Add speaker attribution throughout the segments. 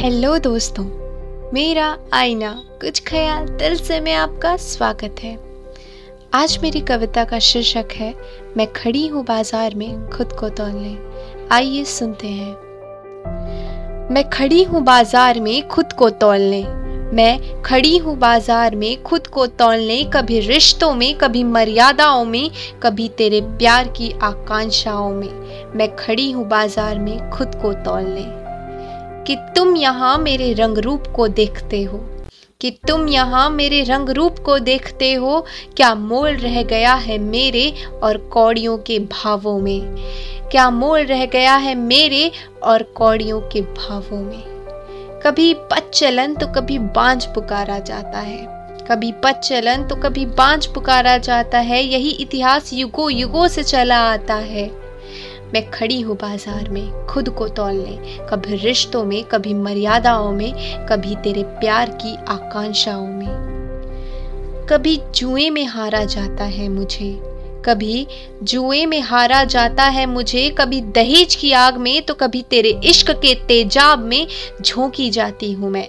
Speaker 1: Hello दोस्तों, मेरा आईना कुछ ख्याल दिल से में आपका स्वागत है। आज मेरी कविता का शीर्षक है, मैं खड़ी हूँ बाज़ार में खुद को तोलने। आइए सुनते हैं। मैं खड़ी हूँ बाज़ार में खुद को तोलने। मैं खड़ी हूँ बाज़ार में खुद को तोलने। कभी रिश्तों में, कभी मर्यादाओं में, कभी तेरे प्यार की आकांक्षाओं में। मैं खड़ी हूँ बाज़ार में खुद को तोलने। कि तुम यहाँ मेरे रंग रूप को देखते हो। कि तुम यहाँ मेरे रंग रूप को देखते हो। क्या मोल रह गया है मेरे और कौड़ियों के भावों में? क्या मोल रह गया है मेरे और कौड़ियों के भावों में? कभी पच चलन तो कभी बांझ पुकारा जाता है। कभी पच चलन तो कभी बांझ पुकारा जाता है। यही इतिहास युगों युगों से चला आता है। मैं खड़ी हूँ बाज़ार में, खुद को तोलने। कभी रिश्तों में, कभी मर्यादाओं में, कभी तेरे प्यार की आकांक्षाओं में। कभी जुए में हारा जाता है मुझे। कभी जुए में हारा जाता है मुझे। कभी दहेज की आग में तो कभी तेरे इश्क के तेजाब में झोंकी जाती हूँ मैं।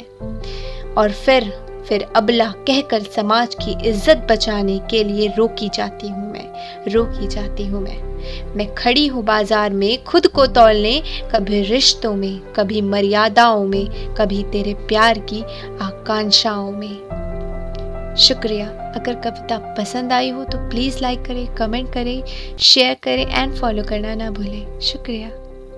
Speaker 1: और फिर फिर अबला कहकर समाज की इज़्ज़त बचाने के लिए रोकी जाती हूँ मैं, रोकी जाती हूँ मैं। मैं खड़ी हूँ बाज़ार में, खुद को तोलने, कभी रिश्तों में, कभी मर्यादाओं में, कभी तेरे प्यार की आकांक्षाओं में। शुक्रिया। अगर कविता पसंद आई हो तो प्लीज़ लाइक करें कमेंट करें शेयर करें एंड फॉलो करना ना भूलें। शुक्रिया।